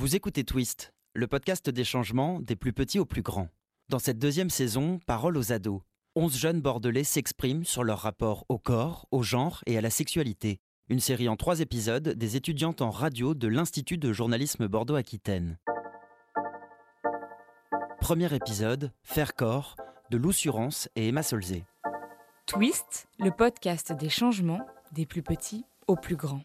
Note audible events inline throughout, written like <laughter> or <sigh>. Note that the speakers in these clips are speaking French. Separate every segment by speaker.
Speaker 1: Vous écoutez Twist, le podcast des changements des plus petits aux plus grands. Dans cette deuxième saison, Parole aux ados. 11 jeunes bordelais s'expriment sur leur rapport au corps, au genre et à la sexualité. Une série en trois épisodes des étudiantes en radio de l'Institut de journalisme Bordeaux-Aquitaine. Premier épisode, Faire corps, de Lou Surance et Emma Solzé.
Speaker 2: Twist, le podcast des changements des plus petits aux plus grands.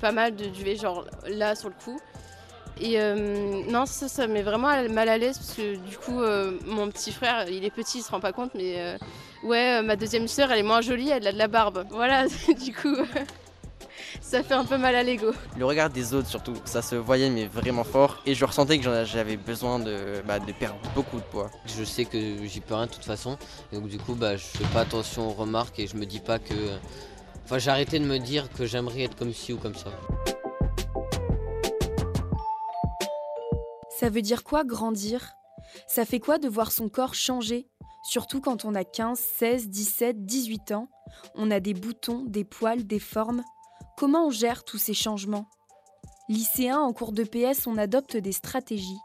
Speaker 3: Pas mal de duvet, genre là sur le cou. Et euh, non, ça, ça met vraiment mal à l'aise parce que du coup, euh, mon petit frère, il est petit, il se rend pas compte, mais euh, ouais, ma deuxième sœur, elle est moins jolie, elle a de la barbe. <laughs> Voilà, <laughs> du coup, <laughs> ça fait un peu mal à l'ego.
Speaker 4: Le regard des autres surtout, ça se voyait mais vraiment fort et je ressentais que j'en- j'avais besoin de, bah, de perdre beaucoup de poids.
Speaker 5: Je sais que j'y peux rien de toute façon. Et donc du coup, bah, je fais pas attention aux remarques et je me dis pas que... J'ai arrêté de me dire que j'aimerais être comme ci ou comme ça.
Speaker 6: Ça veut dire quoi grandir? Ça fait quoi de voir son corps changer? Surtout quand on a 15, 16, 17, 18 ans, on a des boutons, des poils, des formes. Comment on gère tous ces changements? Lycéen en cours de PS, on adopte des stratégies.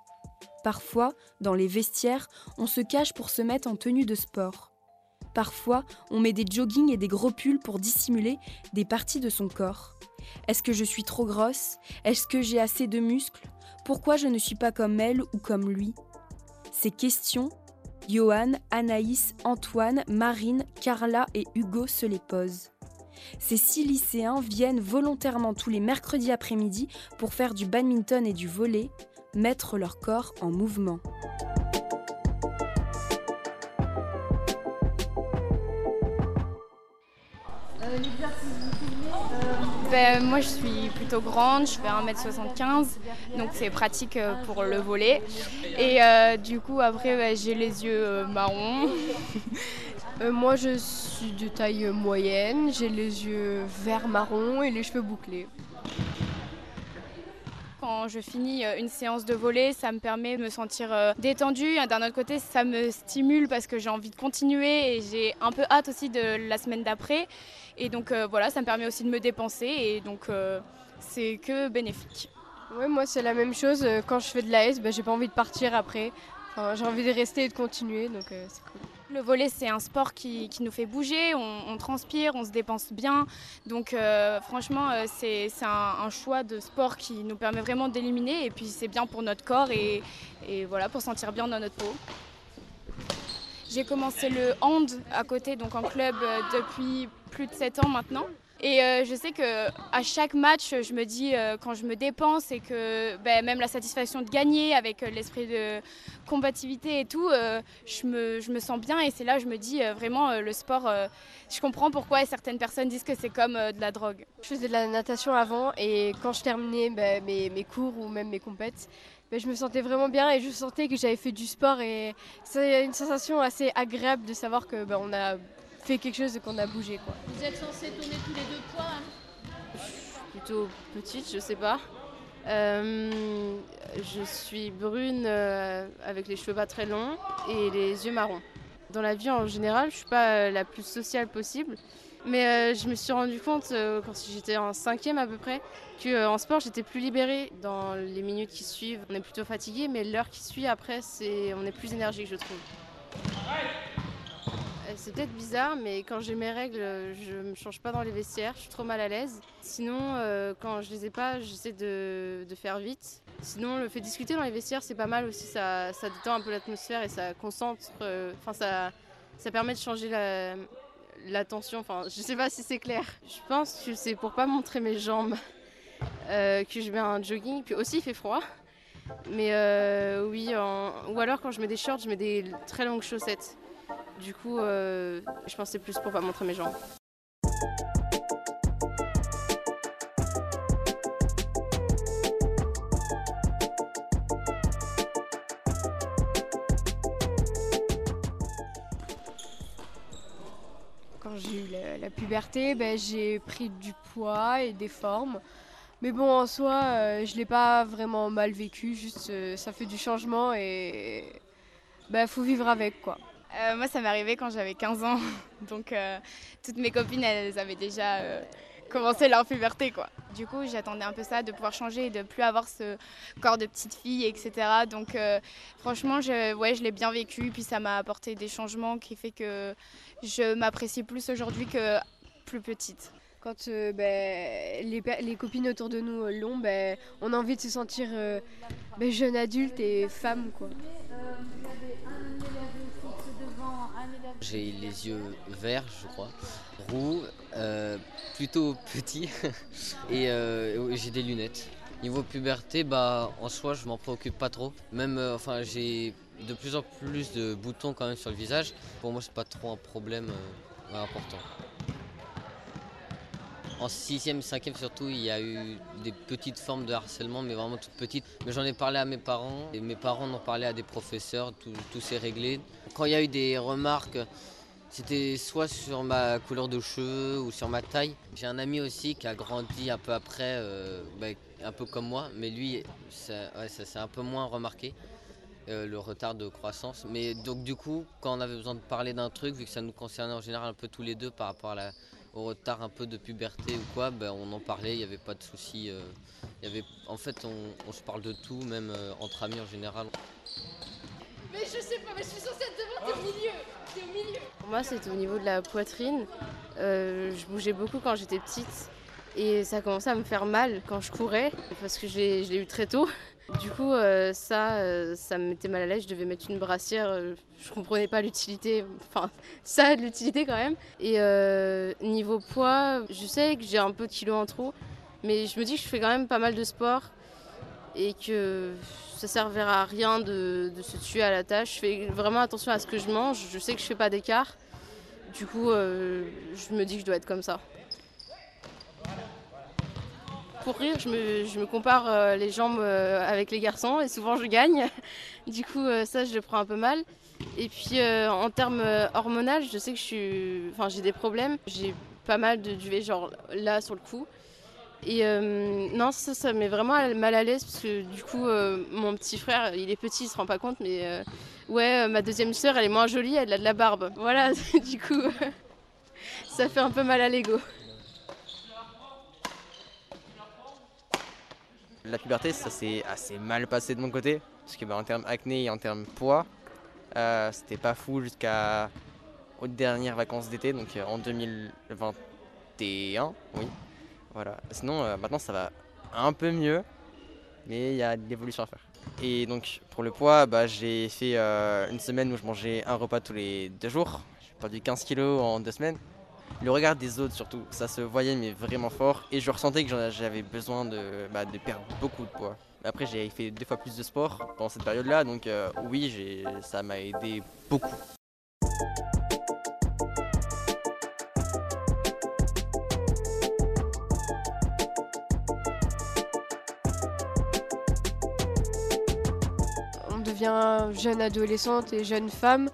Speaker 6: Parfois, dans les vestiaires, on se cache pour se mettre en tenue de sport. Parfois, on met des joggings et des gros pulls pour dissimuler des parties de son corps. Est-ce que je suis trop grosse? Est-ce que j'ai assez de muscles? Pourquoi je ne suis pas comme elle ou comme lui? Ces questions, Johan, Anaïs, Antoine, Marine, Carla et Hugo se les posent. Ces six lycéens viennent volontairement tous les mercredis après-midi pour faire du badminton et du volley, mettre leur corps en mouvement.
Speaker 7: Ben, moi je suis plutôt grande, je fais 1m75, donc c'est pratique euh, pour le volet. Et euh, du coup après ben, j'ai les yeux euh, marrons. <laughs>
Speaker 8: Euh, moi, je suis de taille moyenne, j'ai les yeux vert marron et les cheveux bouclés.
Speaker 7: Quand je finis euh, une séance de volet, ça me permet de me sentir euh, détendue. D'un autre côté, ça me stimule parce que j'ai envie de continuer et j'ai un peu hâte aussi de la semaine d'après. Et donc euh, voilà, ça me permet aussi de me dépenser et donc euh, c'est que bénéfique.
Speaker 8: Ouais, moi, c'est la même chose. Euh, Quand je fais de la S, bah, j'ai pas envie de partir après. Enfin, j'ai envie de rester et de continuer, donc euh, c'est cool.
Speaker 7: Le volet, c'est un sport qui, qui nous fait bouger, on, on transpire, on se dépense bien. Donc euh, franchement, euh, c'est c'est un, un choix de sport qui nous permet vraiment d'éliminer. Et puis c'est bien pour notre corps et, et voilà, pour sentir bien dans notre peau. J'ai commencé le hand à côté, donc en club, euh, depuis plus de 7 ans maintenant. Et euh, je sais que à chaque match, je me dis euh, quand je me dépense et que ben, même la satisfaction de gagner avec euh, l'esprit de combativité et tout, je, me, je me sens bien et c'est là que je me dis vraiment le sport, je comprends pourquoi certaines personnes disent que c'est comme de la drogue.
Speaker 8: Je faisais de la natation avant et quand je terminais bah, mes, mes cours ou même mes compètes, bah, je me sentais vraiment bien et je sentais que j'avais fait du sport et c'est une sensation assez agréable de savoir que bah, on a fait quelque chose et qu'on a bougé. Quoi.
Speaker 9: Vous êtes censés tourner tous les deux poids. hein
Speaker 3: Plutôt petite, je sais pas. Euh, je suis brune euh, avec les cheveux pas très longs et les yeux marrons. Dans la vie en général, je suis pas euh, la plus sociale possible. Mais euh, je me suis rendu compte euh, quand j'étais en cinquième à peu près qu'en sport j'étais plus libérée dans les minutes qui suivent. On est plutôt fatigué, mais l'heure qui suit après, c'est on est plus énergique, je trouve. C'est peut-être bizarre, mais quand j'ai mes règles, je me change pas dans les vestiaires, je suis trop mal à l'aise. Sinon, euh, quand je les ai pas, j'essaie de, de faire vite. Sinon, le fait de discuter dans les vestiaires, c'est pas mal aussi, ça, détend un peu l'atmosphère et ça concentre, euh, enfin ça, permet de changer la, tension, enfin je sais pas si c'est clair. Je pense que c'est pour pas montrer mes jambes euh, que je mets un jogging, puis aussi il fait froid. Mais oui, en- ou alors quand je mets des shorts, je mets des très longues chaussettes. Du coup, euh, je c'est plus pour pas montrer mes jambes.
Speaker 8: Quand j'ai eu la, puberté, ben, j'ai pris du poids et des formes. Mais bon, en soi, euh, je l'ai pas vraiment mal vécu, juste euh, ça fait du changement et bah faut vivre avec quoi.
Speaker 7: Euh, moi, ça m'est arrivé quand j'avais 15 ans. <laughs> Donc, euh, toutes mes copines, elles avaient déjà euh, commencé leur puberté, quoi. Du coup, j'attendais un peu ça, de pouvoir changer et de plus avoir ce corps de petite fille, etc. Donc, franchement, je, ouais, je l'ai bien vécu. Puis, ça m'a apporté des changements qui fait que je m'apprécie plus aujourd'hui que plus petite.
Speaker 8: Quand ben, les, les, copines autour de nous l'ont, ben, on a envie de se sentir ben, jeune adulte et femme, quoi.
Speaker 5: J'ai les yeux verts, je crois, roux, euh, plutôt petits, <laughs> et euh, j'ai des lunettes. Niveau puberté, bah, en soi, je m'en préoccupe pas trop. Même, euh, enfin, j'ai de plus en plus de boutons quand même sur le visage. Pour moi, c'est pas trop un problème important. En 6e, 5e surtout, il y a eu des petites formes de harcèlement, mais vraiment toutes petites. Mais j'en ai parlé à mes parents, et mes parents en ont parlé à des professeurs, tout, tout s'est réglé. Quand il y a eu des remarques, c'était soit sur ma couleur de cheveux ou sur ma taille. J'ai un ami aussi qui a grandi un peu après, euh, bah, un peu comme moi, mais lui, ça, s'est un peu moins remarqué. Euh, le retard de croissance. Mais donc du coup, quand on avait besoin de parler d'un truc, vu que ça nous concernait en général un peu tous les deux par rapport au retard un peu de puberté ou quoi, ben, on en parlait, il n'y avait pas de souci. Euh, en fait, on, se parle de tout, même entre amis en général.
Speaker 9: Mais je sais pas, mais je suis censée être devant, t'es au milieu, t'es au milieu.
Speaker 3: Pour moi, c'était au niveau de la poitrine. Euh, je bougeais beaucoup quand j'étais petite et ça commençait à me faire mal quand je courais parce que je l'ai eu très tôt. Du coup, euh, ça, euh, ça me mettait mal à l'aise. Je devais mettre une brassière. Je comprenais pas l'utilité. Enfin, <laughs> ça a de l'utilité quand même. Et niveau poids, je sais que j'ai un peu de kilos en trop, mais je me dis que je fais quand même pas mal de sport et que ça servira à rien de, se tuer à la tâche. Je fais vraiment attention à ce que je mange. Je sais que je fais pas d'écart. Du coup, je me dis que je dois être comme ça pour rire, je me, compare euh, les jambes euh, avec les garçons et souvent je gagne. <laughs> Du coup, euh, ça, je le prends un peu mal. Et puis, en termes hormonal, je sais que je suis, j'ai des problèmes. J'ai pas mal de duvet, genre là sur le cou. Et non, ça, ça met vraiment mal à l'aise parce que du coup, mon petit frère, il est petit, il se rend pas compte, mais ouais, ma deuxième sœur, elle est moins jolie, elle a de la barbe. <laughs> Voilà, <laughs> du coup, <laughs> ça fait un peu mal à l'ego.
Speaker 4: La puberté, ça s'est assez mal passé de mon côté, parce que bah, en termes acné et en termes poids, euh, c'était pas fou jusqu'à aux dernières vacances d'été, donc euh, en 2021, oui. Voilà. Sinon, euh, maintenant ça va un peu mieux, mais il y a de l'évolution à faire. Et donc pour le poids, bah, j'ai fait une semaine où je mangeais un repas tous les deux jours. J'ai perdu 15 kilos en deux semaines. Le regard des autres surtout, ça se voyait mais vraiment fort et je ressentais que j'avais besoin de, bah, de, perdre beaucoup de poids. Après j'ai fait deux fois plus de sport pendant cette période-là donc euh, oui ça m'a aidé beaucoup.
Speaker 8: Devient jeune adolescente et jeune femme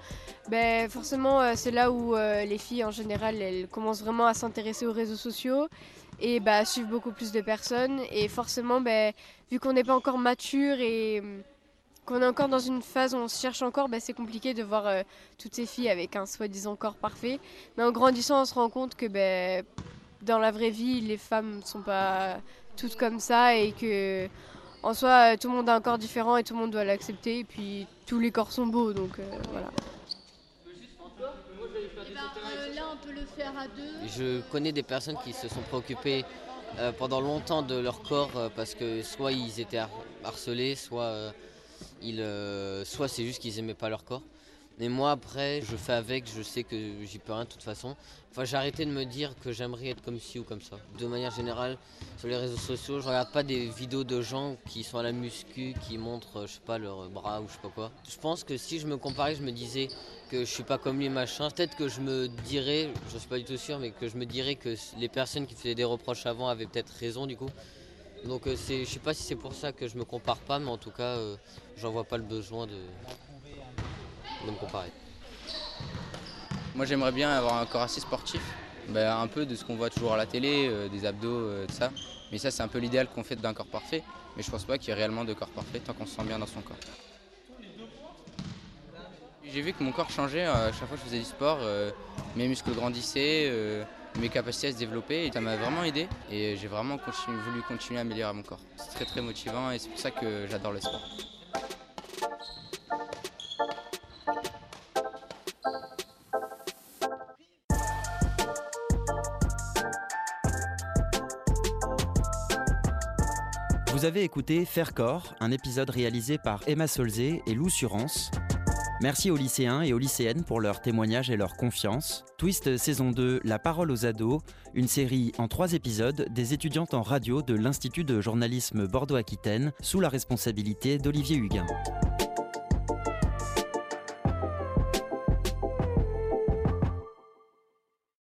Speaker 8: ben, Forcément, euh, c'est là où euh, les filles en général, elles commencent vraiment à s'intéresser aux réseaux sociaux et bah, suivre beaucoup plus de personnes. Et forcément, ben, vu qu'on n'est pas encore mature et hum, qu'on est encore dans une phase où on se cherche encore, ben, c'est compliqué de voir euh, toutes ces filles avec un soi-disant corps parfait. Mais en grandissant, on se rend compte que ben, dans la vraie vie, les femmes ne sont pas toutes comme ça et que en soi, tout le monde a un corps différent et tout le monde doit l'accepter. Et puis tous les corps sont beaux, donc voilà.
Speaker 5: Je connais des personnes qui se sont préoccupées euh, pendant longtemps de leur corps euh, parce que soit ils étaient harcelés, soit, euh, ils, soit c'est juste qu'ils n'aimaient pas leur corps. Mais moi après, je fais avec, je sais que j'y peux rien de toute façon. Enfin, j'ai arrêté de me dire que j'aimerais être comme ci ou comme ça. De manière générale, sur les réseaux sociaux, je regarde pas des vidéos de gens qui sont à la muscu, qui montrent, je sais pas, leurs bras ou je sais pas quoi. Je pense que si je me comparais, je me disais que je suis pas comme lui, machin, peut-être que je me dirais, je suis pas du tout sûr, mais que je me dirais que les personnes qui faisaient des reproches avant avaient peut-être raison du coup. Donc euh, je sais pas si c'est pour ça que je me compare pas, mais en tout cas, euh, j'en vois pas le besoin de, de me comparer.
Speaker 10: Moi j'aimerais bien avoir un corps assez sportif, ben, un peu de ce qu'on voit toujours à la télé, euh, des abdos, euh, tout ça. Mais ça c'est un peu l'idéal qu'on fait d'un corps parfait. Mais je pense pas qu'il y ait réellement de corps parfait tant qu'on se sent bien dans son corps. J'ai vu que mon corps changeait à chaque fois que je faisais du sport, mes muscles grandissaient, mes capacités à se développer et ça m'a vraiment aidé et j'ai vraiment voulu continuer à améliorer mon corps. C'est très très motivant et c'est pour ça que j'adore le sport.
Speaker 1: Vous avez écouté Faire corps, un épisode réalisé par Emma Solzé et Lou Surance. Merci aux lycéens et aux lycéennes pour leur témoignage et leur confiance. Twist saison 2, La parole aux ados, une série en trois épisodes des étudiantes en radio de l'Institut de journalisme Bordeaux-Aquitaine sous la responsabilité d'Olivier Huguin.